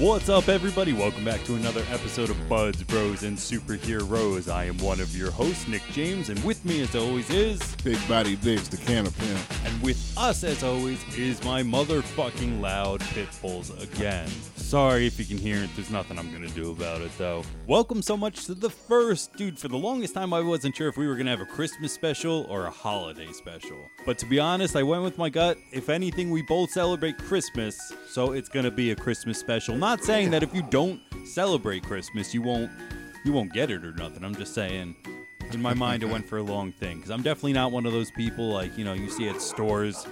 What's up, everybody? Welcome back to another episode of Buds, Bros, and Superheroes. I am one of your hosts, Nick James, and with me, as always, is. Big Body Biggs, the can of pimp. And with us, as always, is my motherfucking loud pit bulls again. Sorry if you can hear it, there's nothing I'm gonna do about it, though. Welcome so much to the first. Dude, for the longest time, I wasn't sure if we were gonna have a Christmas special or a holiday special. But to be honest, I went with my gut. If anything, we both celebrate Christmas, so it's gonna be a Christmas special. Not saying that if you don't celebrate Christmas, you won't you won't get it or nothing. I'm just saying in my mind it went for a long thing because I'm definitely not one of those people like you know you see at stores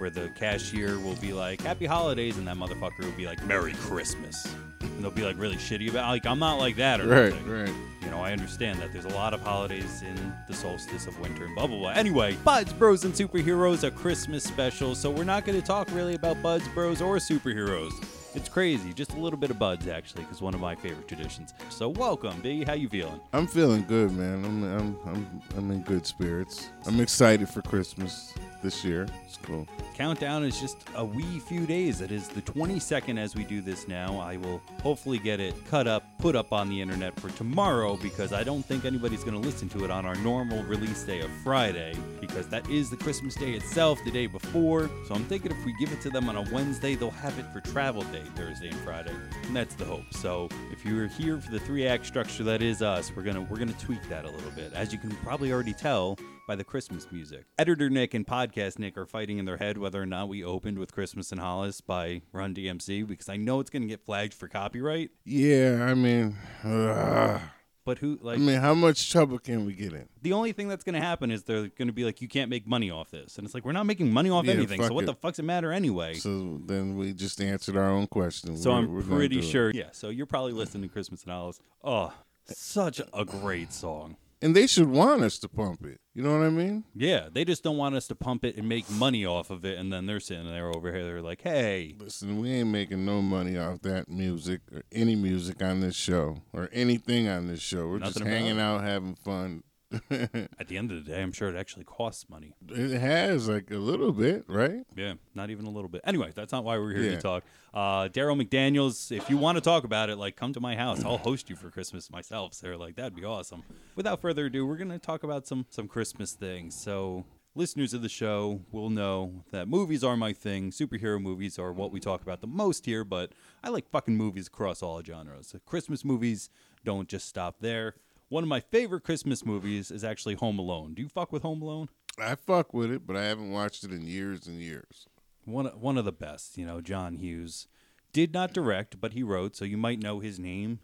where the cashier will be like happy holidays and that motherfucker will be like merry christmas. And they'll be like really shitty about like i'm not like that or Right, anything. right. you know i understand that. There's a lot of holidays in the solstice of winter and blah blah blah. Anyway buds bros and superheroes a christmas special so we're not going to talk really about buds bros or superheroes. It's crazy. Just a little bit of buds actually because one of my favorite traditions. So welcome b. How you feeling? I'm feeling good, man. I'm, I'm, I'm, I'm in good spirits. I'm excited for Christmas this year. It's cool. countdown is just a wee few days. It is the 22nd as we do this now. I will hopefully get it cut up, put up on the internet for tomorrow because I don't think anybody's going to listen to it on our normal release day of Friday because that is the Christmas day itself, the day before. So I'm thinking if we give it to them on a Wednesday, they'll have it for travel day, Thursday and Friday. And that's the hope. So if you're here for the three act structure that is us, we're gonna we're gonna tweak that a little bit. As you can probably already tell by the Christmas music. Editor Nick and podcast Nick are fighting in their head whether or not we opened with Christmas in Hollis by Run DMC because I know it's gonna get flagged for copyright. Yeah, I mean, ugh. But who like I mean, how much trouble can we get in? the only thing that's gonna happen is they're gonna be like, you can't make money off this, and it's like we're not making money off Yeah, anything. So fuck what it. the fuck's it matter anyway? So then we just answered our own question. So We're- I'm we're gonna pretty do it. sure. Yeah. So you're probably listening to Christmas in Hollis. Oh, such a great song. And they should want us to pump it. You know what I mean? Yeah, they just don't want us to pump it and make money off of it, and then they're sitting there over here. They're like, "Hey, Listen, we ain't making no money off that music or any music on this show or anything on this show. We're just Nothing about hanging out, having fun. at the end of the day, I'm sure it actually costs money." it has like a little bit, right? Yeah, not even a little bit. Anyway, that's not why we're here Yeah. to talk. Uh, Darryl McDaniels, if you want to talk about it, like, come to my house. I'll host you for Christmas myself. So like, that'd be awesome. Without further ado, we're gonna talk about some some Christmas things. So. Listeners of the show will know that movies are my thing. Superhero movies are what we talk about the most here, but I like fucking movies across all genres. Christmas movies don't just stop there. One of my favorite Christmas movies is actually Home Alone. Do you fuck with Home Alone? I fuck with it, but I haven't watched it in years and years. one one of the best. You know, John Hughes did not direct, but he wrote, so you might know his name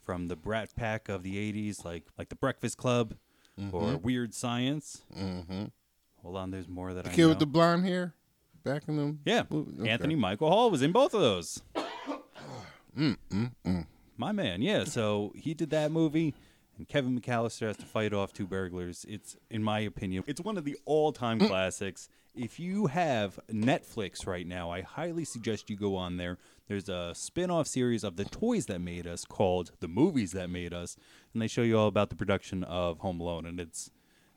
from the Brat Pack of the '80s, like like the Breakfast Club or Weird Science. Mm-hmm. Hold on, there's more that The I kid know. with the blonde hair, back in them. yeah. Okay. Anthony Michael Hall was in both of those. Mm, mm, mm. My man, yeah. So he did that movie, and Kevin McAllister has to fight off two burglars. It's, in my opinion, it's one of the all-time mm. classics. If you have Netflix right now, I highly suggest you go on there. There's a spin-off series of the toys that made us called The Movies That Made Us, and they show you all about the production of Home Alone, and it's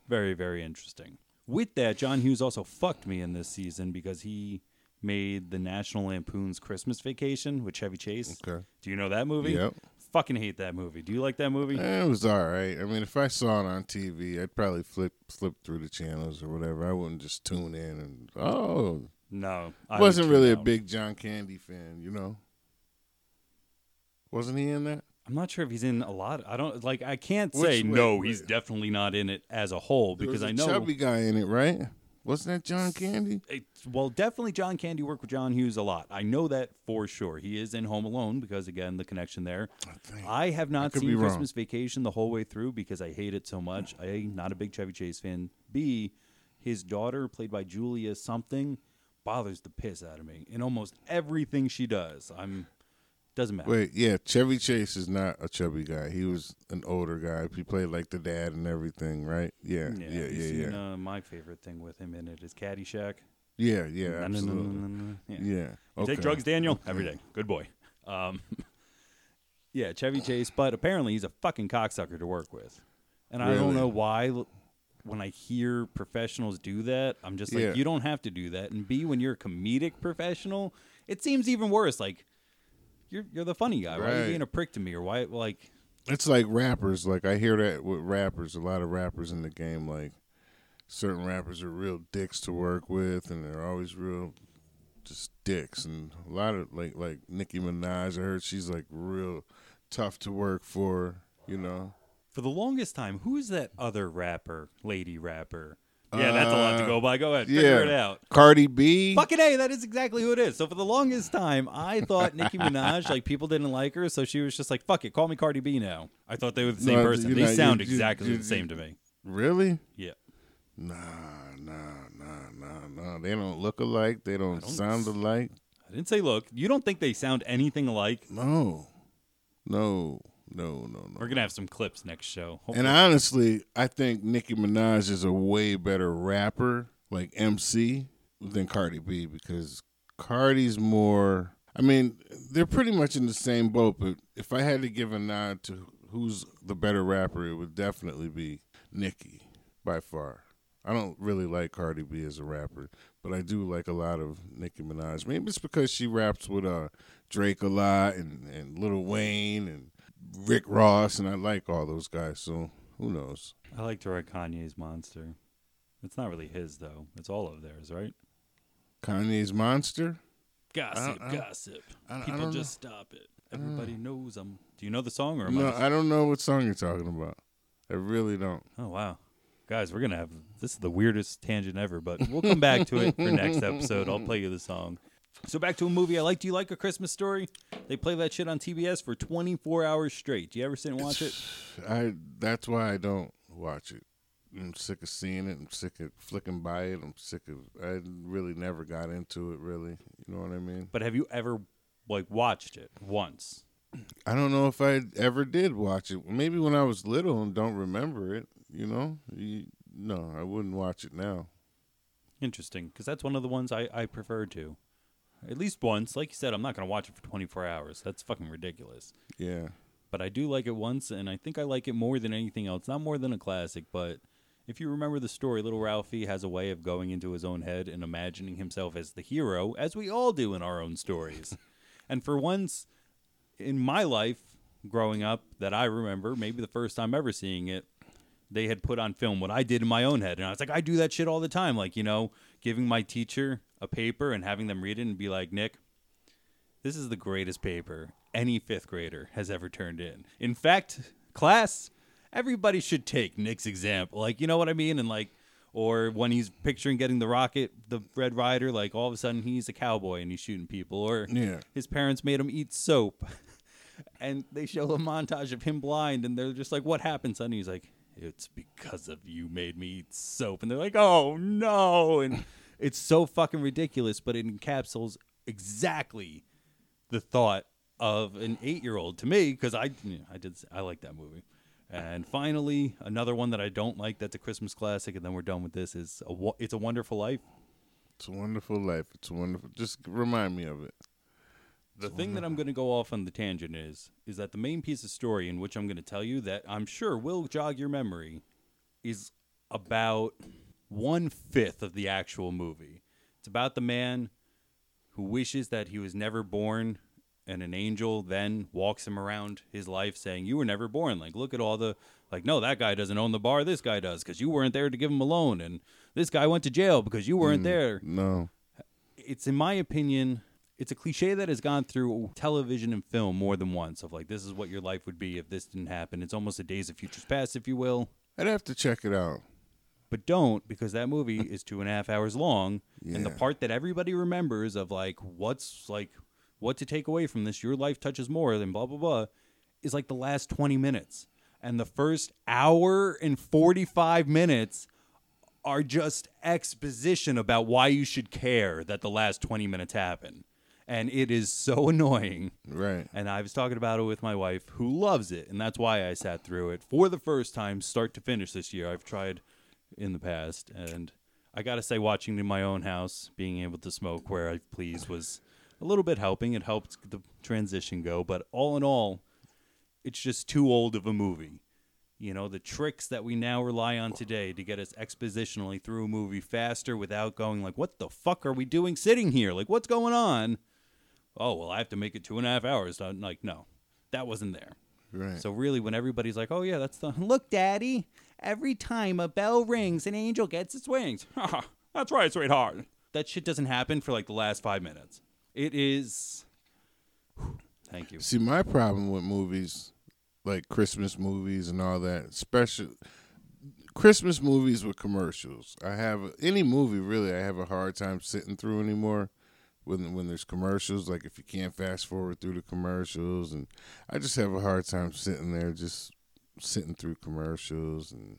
very, very interesting. With that, John Hughes also fucked me in this season because he made the National Lampoon's Christmas Vacation with Chevy Chase. Okay. Do you know that movie? Yep. Fucking hate that movie. Do you like that movie? Eh, It was all right. I mean, if I saw it on TV, I'd probably flip flip through the channels or whatever. I wouldn't just tune in and oh, No. I wasn't would really a out. big John Candy fan, you know. Wasn't he in that? I'm not sure if he's in a lot. I don't like. I can't Which- say wait, no. wait. He's definitely not in it as a whole There because was a I know. chubby guy in it, right? Wasn't that John Candy? It's- well, definitely John Candy worked with John Hughes a lot. I know that for sure. He is in Home Alone because again the connection there. I have not be seen. Christmas Vacation the whole way through because I hate it so much. A not a big Chevy Chase fan. B his daughter played by Julia something bothers the piss out of me in almost everything she does. I'm doesn't matter. Wait, yeah, Chevy Chase is not a chubby guy. He was an older guy. He played like the dad and everything, right? Yeah, yeah, have yeah, you yeah. Uh, my favorite thing with him in it is Caddyshack. yeah, yeah, absolutely. Yeah. Yeah. Okay. take drugs, Daniel, every day. Good boy. Um, yeah, Chevy Chase, but apparently he's a fucking cocksucker to work with, and I don't know why. When I hear professionals do that, I'm just like, Yeah. you don't have to do that. And B, when you're a comedic professional, it seems even worse. Like you're you're the funny guy. Why are you Right. being a prick to me? Or why like It's like rappers. Like I hear that with rappers. A lot of rappers in the game. Like certain rappers are real dicks to work with, and they're always real just dicks. And a lot of like like Nicki Minaj. I heard she's like real tough to work for. You know. for the longest time, who's that other rapper, lady rapper? Yeah, that's a lot to uh, go by. Go ahead, figure yeah. it out. Cardi B. Fucking A, that is exactly who it is. So for the longest time, I thought Nicki Minaj, like people didn't like her, so she was just like, fuck it, call me Cardi B now. I thought they were the same No, person. They not- sound you- you- exactly you- the same to me. Really? Yeah. Nah, nah, nah, nah, nah. They don't look alike. They don't, don't sound alike. I didn't say look. You don't think they sound anything alike? No, no, no, no, no. We're gonna have some clips next show. And honestly, I think Nicki Minaj is a way better rapper, like MC, than Cardi B because Cardi's more. I mean, they're pretty much in the same boat. But if I had to give a nod to who's the better rapper, it would definitely be Nicki by far. I don't really like Cardi B as a rapper, but I do like a lot of Nicki Minaj. Maybe it's because she raps with uh, Drake a lot and, and Lil Wayne and Rick Ross, and I like all those guys. So who knows? I like to write Kanye's Monster. It's not really his though. It's all of theirs, right? Kanye's Monster. Gossip, I- I- gossip. I- People just stop it. Everybody uh. knows I'm. Do you know the song or am No, I? I don't know what song you're talking about. I really don't. Oh wow, guys, we're gonna have this is the weirdest tangent ever, but we'll come back to it for next episode. I'll play you the song. So back to a movie I like. Do you like A Christmas Story? They play that shit on TBS for 24 hours straight. Do you ever sit and watch it? I. That's why I don't watch it. I'm sick of seeing it. I'm sick of flicking by it. I'm sick of. I really never got into it. Really, you know what I mean? But have you ever like watched it once? I don't know if I ever did watch it. Maybe when I was little and don't remember it. You know, you, no, I wouldn't watch it now. Interesting, because that's one of the ones I I prefer to. At least once, like you said, I'm not gonna watch it for 24 hours. That's fucking ridiculous. Yeah, but I do like it once, and I think I like it more than anything else. Not more than a classic, but if you remember the story, little Ralphie has a way of going into his own head and imagining himself as the hero, as we all do in our own stories. and for once in my life, growing up, that I remember, maybe the first time ever seeing it, they had put on film what I did in my own head. And I was like, I do that shit all the time. Like, you know, giving my teacher a paper and having them read it and be like, Nick, this is the greatest paper any fifth grader has ever turned in. In fact, class, everybody should take Nick's example. Like, you know what I mean? And like, or when he's picturing getting the rocket, the Red Ryder, like all of a sudden he's a cowboy and he's shooting people. Or Yeah. his parents made him eat soap. and they show a montage of him blind and they're just like, What happened, son? He's like, It's because of you made me eat soap. And they're like, Oh no. And it's so fucking ridiculous, but it encapsulates exactly the thought of an eight-year-old to me because I, you know, I did, I like that movie. And finally, another one that I don't like that's a Christmas classic, and then we're done with this is a, It's a Wonderful Life. it's a wonderful life. It's a wonderful. Just remind me of it. The thing that mm-hmm. I'm going to go off on the tangent is, is that the main piece of story in which I'm going to tell you that I'm sure will jog your memory, is about one fifth of the actual movie. It's about the man who wishes that he was never born, and an angel then walks him around his life saying, "You were never born." Like, look at all the like, no, that guy doesn't own the bar. This guy does because you weren't there to give him a loan, and this guy went to jail because you weren't mm, there No. it's in my opinion it's a cliche that has gone through television and film more than once of like this is what your life would be if this didn't happen it's almost a days of futures past if you will I'd have to check it out. but don't because that movie is two and a half hours long yeah. and the part that everybody remembers of like what's like what to take away from this your life touches more than blah blah blah is like the last 20 minutes and the first hour and 45 minutes are just exposition about why you should care that the last 20 minutes happen and it is so annoying Right. and I was talking about it with my wife, who loves it, and that's why I sat through it for the first time, start to finish this year. I've tried in the past, and I got to say, watching it in my own house, being able to smoke where I please was a little bit helping. It helped the transition go, but all in all, it's just too old of a movie. You know, the tricks that we now rely on today to get us expositionally through a movie faster without going like, what the fuck are we doing sitting here? Like, what's going on? Oh well, I have to make it two and a half hours. I'm like, no, that wasn't there. Right. So really, when everybody's like, "Oh yeah, that's the look, Daddy," every time a bell rings, an angel gets its wings. that's right, sweetheart. That shit doesn't happen for like the last five minutes. It is. Thank you. See, my problem with movies, like Christmas movies and all that, special Christmas movies with commercials. I have any movie really. I have a hard time sitting through anymore when when there's commercials. Like if you can't fast forward through the commercials, and I just have a hard time sitting there just sitting through commercials and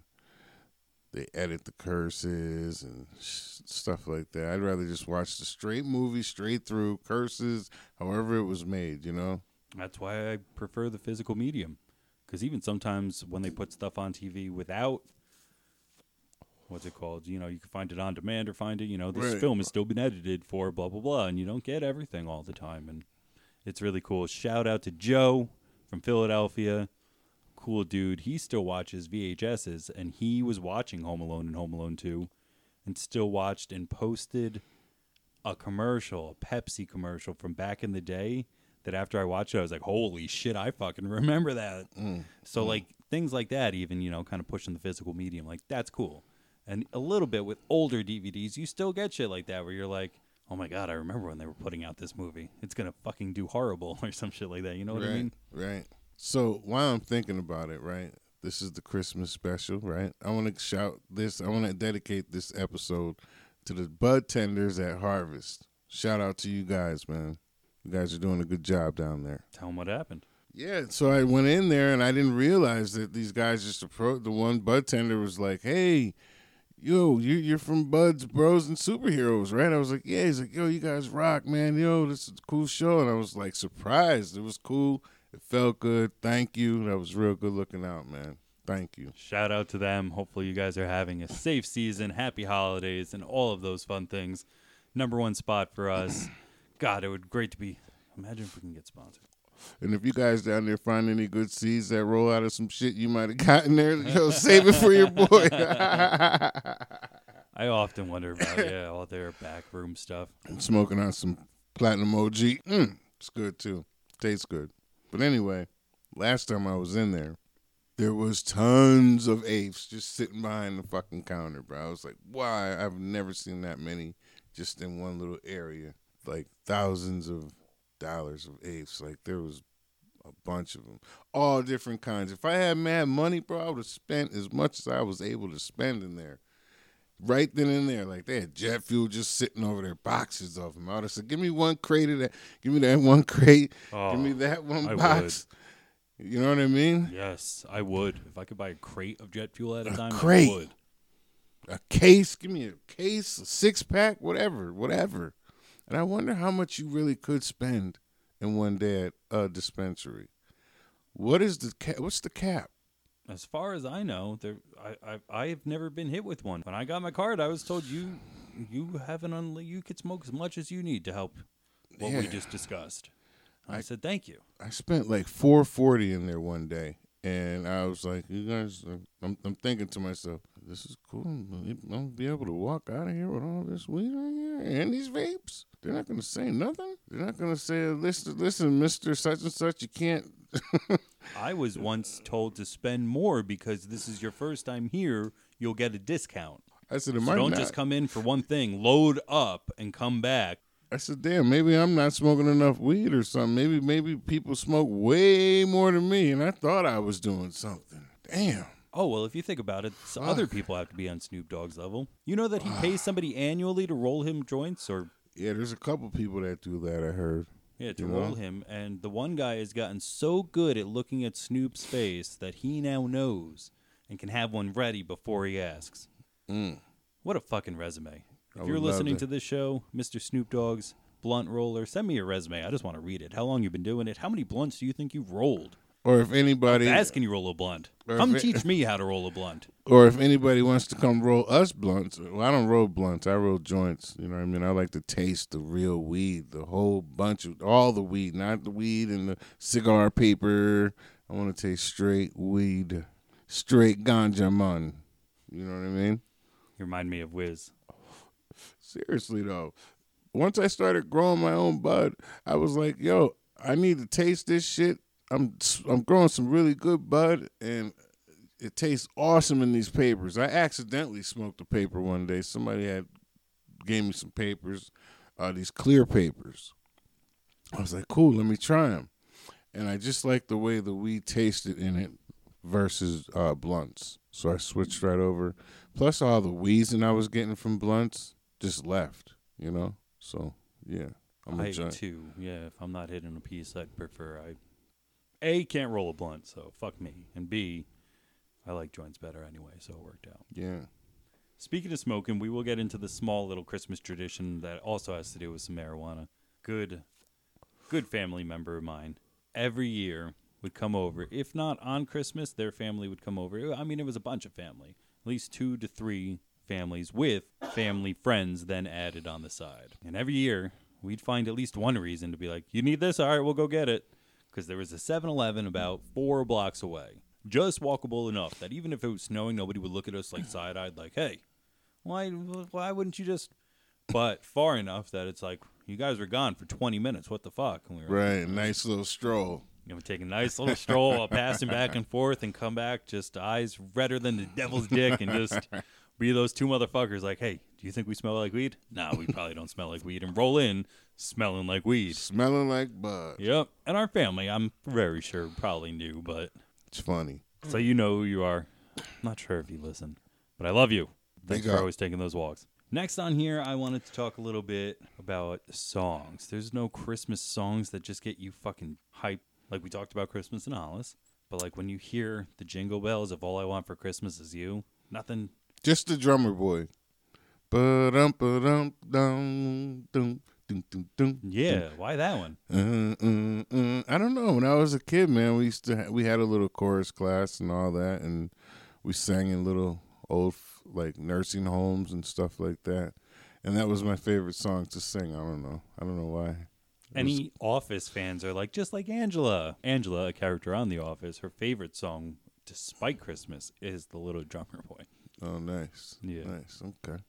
they edit the curses and sh- stuff like that. I'd rather just watch the straight movie straight through curses, however it was made. You know. That's why I prefer the physical medium. Because even sometimes when they put stuff on TV without, what's it called? You know, you can find it on demand or find it, you know, this Right. film has still been edited for blah, blah, blah. And you don't get everything all the time. And it's really cool. Shout out to Joe from Philadelphia. Cool dude. He still watches VHSs and he was watching Home Alone and Home Alone 2 and still watched and posted a commercial, a Pepsi commercial from back in the day that after I watched it, I was like, holy shit, I fucking remember that. Mm. So, mm. like, things like that, even, you know, kind of pushing the physical medium, like, that's cool. And a little bit with older DVDs, you still get shit like that where you're like, oh my God, I remember when they were putting out this movie. It's going to fucking do horrible or some shit like that. You know what right, I mean? Right. So while I'm thinking about it, right, this is the Christmas special, right? I want to shout this. I want to dedicate this episode to the bud tenders at Harvest. Shout out to you guys, man. You guys are doing a good job down there. Tell them what happened. Yeah, so I went in there and I didn't realize that these guys just approached. The one bud tender was like, "Hey, yo, you you're from Buds Bros and Superheroes, right?" I was like, "Yeah." He's like, "Yo, you guys rock, man. Yo, this is a cool show." And I was like surprised. It was cool. It felt good. Thank you. That was real good looking out, man. Thank you. Shout out to them. Hopefully, you guys are having a safe season, happy holidays, and all of those fun things. Number one spot for us. God, it would great to be. Imagine if we can get sponsored. And if you guys down there find any good seeds that roll out of some shit you might have gotten there, yo, save it for your boy. I often wonder about yeah, all their backroom stuff. smoking on some platinum OG. Mm, it's good too. Tastes good. But anyway, last time I was in there, there was tons of apes just sitting behind the fucking counter, bro. I was like, why? I've never seen that many just in one little area. Like thousands of dollars of apes. Like there was a bunch of them, all different kinds. If I had mad money, bro, I would have spent as much as I was able to spend in there right then and there. Like they had jet fuel just sitting over there, boxes of them. I would have said, "Give me one crate of that. Give me that one crate. Oh, Give me oh, that one I box." You know what I mean? Yes, I would. If I could buy a crate of jet fuel at a, A time, crate. I would. A case. Give me a case, a six pack, whatever, whatever. And I wonder how much you really could spend in one day at a dispensary. What is the cap? What's the cap? As far as I know, there I, I I've never been hit with one. When I got my card, I was told you you have an unli- you could smoke as much as you need to help what we just discussed. I, said thank you. I spent like four forty in there one day, and I was like, "You guys," I'm, I'm thinking to myself, "This is cool. I'm gonna be able to walk out of here with all this weed right here and these vapes. They're not gonna say nothing. They're not gonna say, listen, listen, Mister Such and Such, you can't." I was once told to spend more because this is your first time here. You'll get a discount. I said, So don't not?" just come in for one thing. Load up and come back. I said, "Damn, maybe I'm not smoking enough weed or something. Maybe, maybe people smoke way more than me, and I thought I was doing something. Damn." Oh well, if you think about it, so other people have to be on Snoop Dogg's level. You know that he pays somebody annually to roll him joints, or Yeah, there's a couple people that do that. I heard. yeah, to You roll know? him. And the one guy has gotten so good at looking at Snoop's face that he now knows and can have one ready before he asks. Mm. What a fucking resume! If you're listening to- to this show, Mr. Snoop Dogg's blunt roller, send me your resume. I just want to read it. How long you've been doing it? How many blunts do you think you've rolled? Or if anybody, Fast can you roll a blunt? Come it- teach me how to roll a blunt. or if anybody wants to come roll us blunts, well, I don't roll blunts. I roll joints. You know what I mean? I like to taste the real weed, the whole bunch of all the weed, not the weed and the cigar paper. I want to taste straight weed, straight ganja man. You know what I mean? You remind me of Wiz. Seriously though, once I started growing my own bud, I was like, yo, I need to taste this shit. I'm I'm growing some really good bud, and it tastes awesome in these papers. I accidentally smoked a paper one day. Somebody had gave me some papers, uh, these clear papers. I was like, cool, let me try them. And I just like the way the weed tasted in it versus uh, blunts. So I switched right over. Plus, all the wheezing I was getting from blunts just left, you know? So, yeah. I'm I too. Yeah, if I'm not hitting a piece, I'd prefer I A can't roll a blunt, so fuck me. And B, I like joints better anyway, so it worked out. Yeah. Speaking of smoking, we will get into the small little Christmas tradition that also has to do with some marijuana. Good good family member of mine every year would come over. If not on Christmas, their family would come over. I mean, it was a bunch of family. At least 2 to 3 families with family friends then added on the side. And every year, we'd find at least one reason to be like, "You need this? All right, we'll go get it." Because there was a 7-Eleven about 4 blocks away. Just walkable enough that even if it was snowing, nobody would look at us like side-eyed like, "Hey, why why wouldn't you just but far enough that it's like you guys were gone for 20 minutes what the fuck and we were Right. Nice little stroll. you know take a nice little stroll while passing back and forth and come back just eyes redder than the devil's dick and just be those two motherfuckers like hey do you think we smell like weed no we probably don't smell like weed and roll in smelling like weed Smelling like bud. yep and our family i'm very sure probably knew but It's funny. so you know who you are. I'm Not sure if you listen, but I love you. Thanks for always taking those walks. Next on here, I wanted to talk a little bit about songs. There's no Christmas songs that just get you fucking hype, like we talked about Christmas in Hollis. But like when you hear the jingle bells of "All I Want for Christmas Is You," nothing. Just the drummer boy. Ba-dum, ba-dum, dum, dum, dum, dum, dum. Yeah, why that one? Uh, uh, uh. I don't know. When I was a kid, man, we used to ha- we had a little chorus class and all that, and we sang in little old like nursing homes and stuff like that. And that was my favorite song to sing. I don't know. I don't know why. It was- Any Office fans are like, just like Angela. Angela, a character on The Office, her favorite song, despite Christmas, is "The Little Drummer Boy." oh, nice. Yeah. Nice. Okay.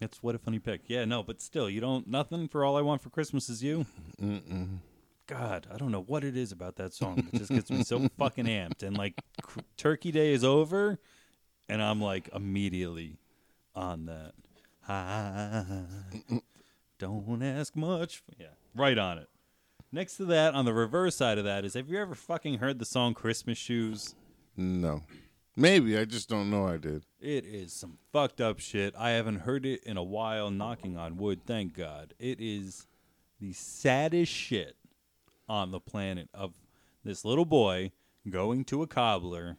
That's what a funny pick. Yeah, no, but still, you don't nothing for all I want for Christmas is you. Mm-mm. God, I don't know what it is about that song. It just gets me so fucking amped. And like cr- Turkey Day is over, and I'm like immediately on that. Don't ask much. Yeah, right on it. Next to that, on the reverse side of that, is have you ever fucking heard the song Christmas Shoes? No. Maybe I just don't know. I did. It is some fucked up shit. I haven't heard it in a while, knocking on wood, thank God. It is the saddest shit on the planet of this little boy going to a cobbler,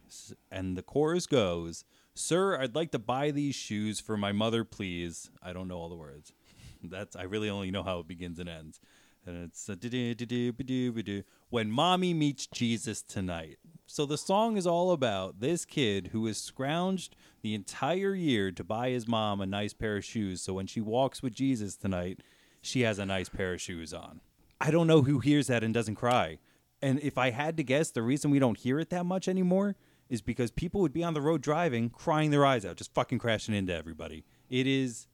and the chorus goes, Sir, I'd like to buy these shoes for my mother, please. I don't know all the words. That's I really only know how it begins and ends. And it's do-do-do-do-do-do-do. When mommy meets Jesus tonight. So the song is all about this kid who has scrounged the entire year to buy his mom a nice pair of shoes. So when she walks with Jesus tonight, she has a nice pair of shoes on. I don't know who hears that and doesn't cry. And if I had to guess, the reason we don't hear it that much anymore is because people would be on the road driving, crying their eyes out, just fucking crashing into everybody. It is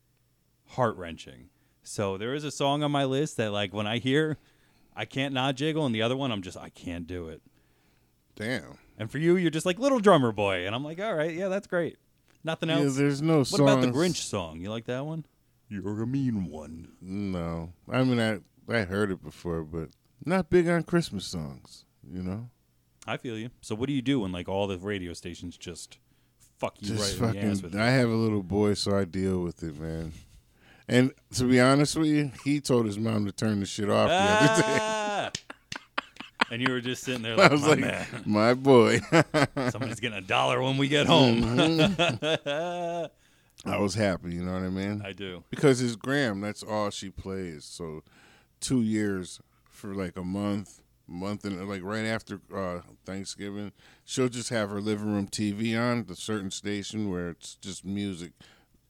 heart wrenching. So there is a song on my list that, like, when I hear, I can't not jiggle, and the other one, I'm just, I can't do it. Damn. And for you, you're just like little drummer boy, and I'm like, all right, yeah, that's great. Nothing Yeah, else. there's no what songs. about the Grinch song? You like that one? You're a mean one. No. I mean, I I heard it before, but not big on Christmas songs. You know. I feel you. So what do you do when like all the radio stations just fuck you just right in the ass fucking. with it? I have a little boy, so I deal with it, man. And to be honest with you, he told his mom to turn the shit off the other day. Ah! and you were just sitting there like, I was my like, man, my boy. somebody's getting a dollar when we get home. I was happy, you know what I mean? I do. Because his gram, that's all she plays. So two years for like a month, month and like right after uh, Thanksgiving, she'll just have her living room TV on, the certain station where it's just music,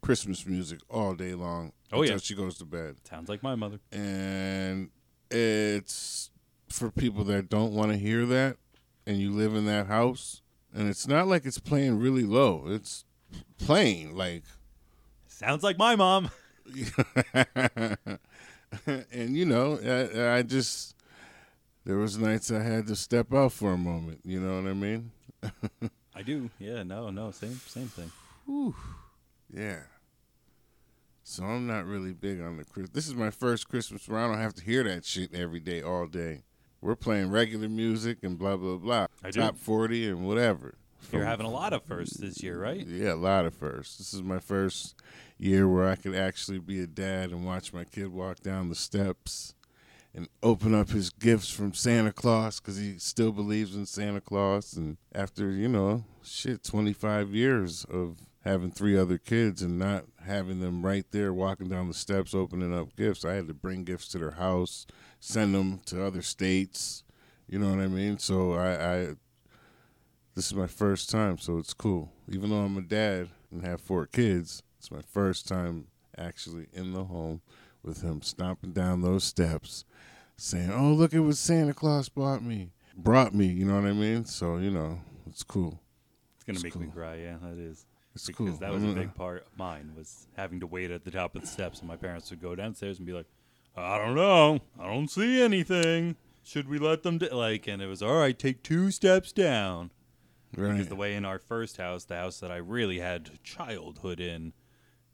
Christmas music all day long. Oh, until yeah. she goes to bed. Sounds like my mother. And it's for people that don't want to hear that and you live in that house. And it's not like it's playing really low. It's playing like Sounds like my mom. And you know, I, I just there was nights I had to step out for a moment. You know what I mean? I do. Yeah. No. No. Same. Same thing. Whew. Yeah. So I'm not really big on the Christmas. This is my first Christmas where I don't have to hear that shit every day, all day. We're playing regular music and blah blah blah. I do. Top forty and whatever. You're having a lot of firsts this year, right? Yeah, a lot of firsts. This is my first year where I could actually be a dad and watch my kid walk down the steps and open up his gifts from Santa Claus because he still believes in Santa Claus. And after, you know, shit, 25 years of having three other kids and not having them right there walking down the steps opening up gifts, I had to bring gifts to their house, send them to other states. You know what I mean? So I, I this is my first time, so it's cool. Even though I'm a dad and have four kids, it's my first time actually in the home with him stomping down those steps, saying, "Oh, look at what Santa Claus bought me, brought me." You know what I mean? So you know, it's cool. It's gonna It's make me cry. Yeah, that is. It's because cool. that was a big mm-hmm. part of mine was having to wait at the top of the steps, and my parents would go downstairs and be like, "I don't know, I don't see anything. Should we let them do-? like?" And it was all right. Take two steps down. Right. Because the way in our first house, the house that I really had childhood in,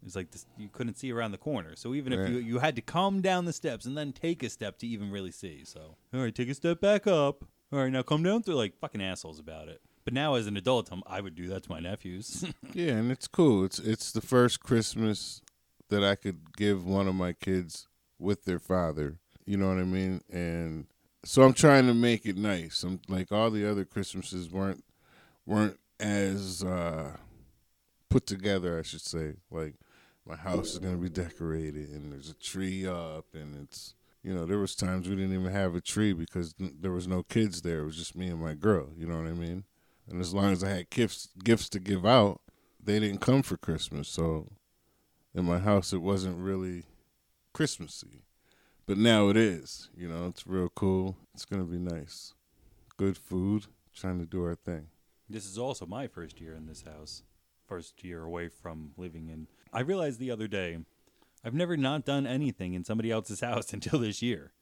it was like this, you couldn't see around the corner. So even if you you had to come down the steps and then take a step to even really see. So all right, take a step back up. All right, now come down. They're like fucking assholes about it. But now as an adult, I'm, I would do that to my nephews. Yeah, and it's cool. It's it's the first Christmas that I could give one of my kids with their father. You know what I mean? And so I'm trying to make it nice. I'm like all the other Christmases weren't weren't as uh put together, I should say. Like my house is to be decorated and there's a tree up and it's you know, there was times we didn't even have a tree because there was no kids there. It was just me and my girl, you know what I mean? And as long as I had gifts gifts to give out, they didn't come for Christmas. So in my house, it wasn't really Christmassy. But now it is. You know, it's real cool. It's to be nice. Good food. Trying to do our thing. This is also my first year in this house. First year away from living in. I realized the other day, I've never not done anything in somebody else's house until this year.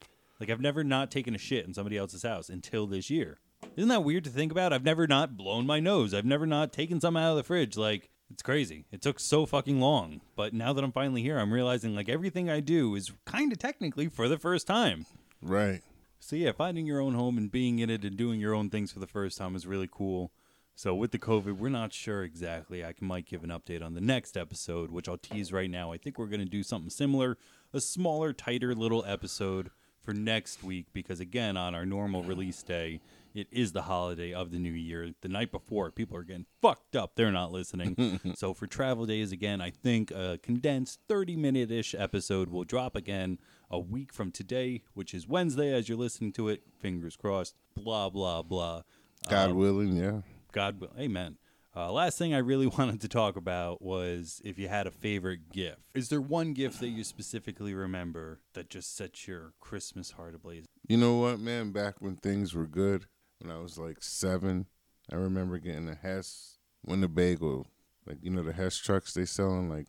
Like I've never not taken a shit in somebody else's house until this year. Isn't that weird to think about? I've never not blown my nose. I've never not taken something out of the fridge. Like it's crazy. It took so fucking long. But now that I'm finally here, I'm realizing like everything I do is kind of technically for the first time. Right. So yeah, finding your own home and being in it and doing your own things for the first time is really cool. So with the COVID, we're not sure exactly. I might give an update on the next episode, which I'll tease right now. I think we're going to do something similar, a smaller, tighter little episode for next week because again, on our normal release day, it is the holiday of the new year. The night before, people are getting fucked up. They're not listening. so for travel days again, I think a condensed 30 minute ish episode will drop again a week from today, which is Wednesday as you're listening to it. Fingers crossed. Blah blah blah. God Um, willing, yeah. God will. Amen. Uh, last thing I really wanted to talk about was if you had a favorite gift. Is there one gift that you specifically remember that just sets your Christmas heart ablaze? You know what, man? Back when things were good, when I was like seven, I remember getting a Hess Winnebago, like you know the Hess trucks they sell in like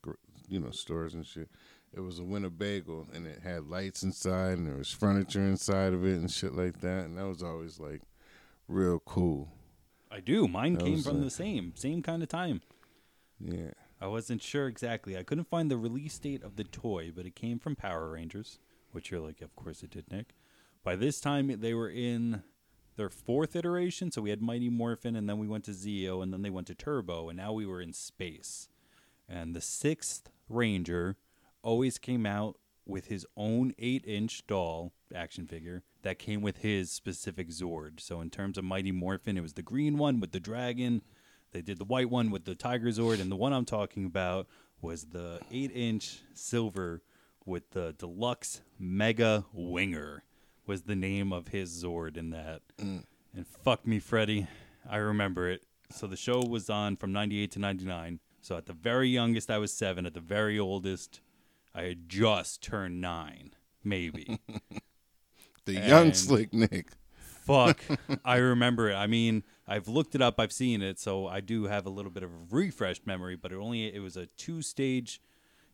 you know stores and shit. It was a Winnebago and it had lights inside and there was furniture inside of it and shit like that. And that was always like real cool. I do. Mine That came from uh, the same same kind of time. Yeah. I wasn't sure exactly. I couldn't find the release date of the toy, but it came from Power Rangers, which you're like, of course it did, Nick. By this time, they were in their fourth iteration, so we had Mighty Morphin, and then we went to Zeo, and then they went to Turbo, and now we were in space. And the sixth Ranger always came out with his own eight inch doll action figure that came with his specific Zord. So in terms of Mighty Morphin, it was the green one with the dragon. They did the white one with the Tiger Zord, and the one I'm talking about was the eight inch silver with the deluxe Mega Winger was the name of his Zord in that. Mm. And fuck me, Freddy. I remember it. So the show was on from 98 to 99. So at the very youngest, I was seven. At the very oldest, I had just turned nine, maybe. The young And- slick Nick. Fuck, I remember it. I mean, I've looked it up, I've seen it, so I do have a little bit of a refreshed memory. But it only it was a two stage.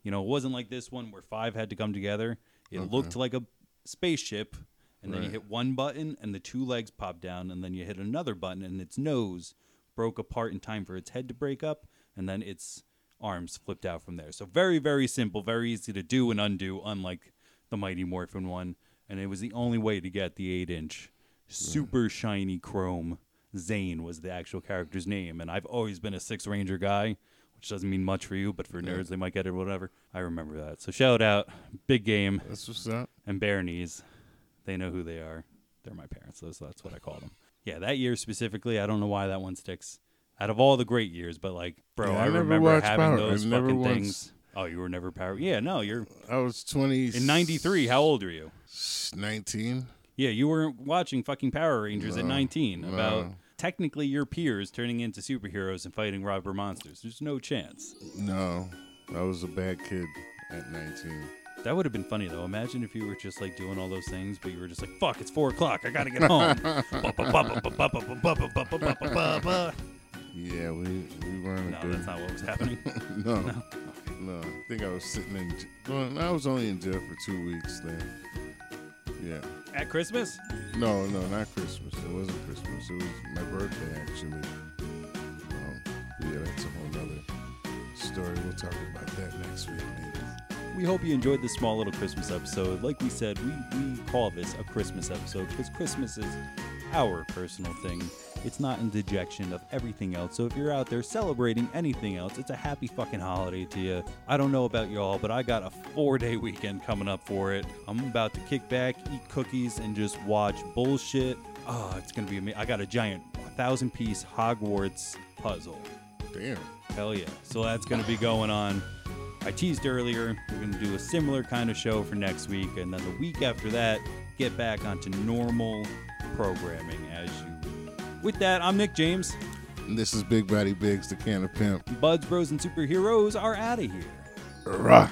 You know, it wasn't like this one where five had to come together. It looked like a spaceship, and then you hit one button and the two legs pop down, and then you hit another button and its nose broke apart in time for its head to break up, and then its arms flipped out from there. So very, very simple, very easy to do and undo, unlike the Mighty Morphin one. And it was the only way to get the eight inch super shiny chrome. Zhane was the actual character's name, and I've always been a Six Ranger guy, which doesn't mean much for you, but for nerds they might get it, or whatever. I remember that. So shout out, big game, That's what's up. and Bare Knees. They know who they are. They're my parents, so that's what I call them. Yeah, that year specifically, I don't know why that one sticks. Out of all the great years, but like, bro, Yeah, I, I never remember watched having Power. those I never fucking once- things. Oh, you were never power. Yeah, no, you're I was 20. in '93. How old are you? 19. Yeah, you weren't watching fucking Power Rangers at No, 19 no. about technically your peers turning into superheroes and fighting robber monsters. There's no chance. No, I was a bad kid at 19. That would have been funny though. Imagine if you were just like doing all those things, but you were just like, "Fuck, it's four o'clock. I gotta get home." Yeah, we we weren't a good. that's not what was happening. no, no, I think I was sitting in. Well, I was only in jail for two weeks then. Yeah. At Christmas? No, no, not Christmas. It wasn't Christmas. It was my birthday actually. Um, yeah, that's a whole nother story. We'll talk about that next week, maybe. We hope you enjoyed this small little Christmas episode. Like we said, we, we call this a Christmas episode because Christmas is our personal thing. It's not in dejection of everything else. So if you're out there celebrating anything else, it's a happy fucking holiday to you. I don't know about y'all, but I got a four day weekend coming up for it. I'm about to kick back, eat cookies, and just watch bullshit. Oh, it's gonna be amazing. I got a giant thousand piece Hogwarts puzzle. Damn. Hell yeah. So that's going to be going on. I teased earlier, we're going to do a similar kind of show for next week. And then the week after that, get back onto normal programming as you. With that, I'm Nick James. And this is Big Body Biggs, the can of pimp. Buds, Bros, and Superheroes are out of here. Rah.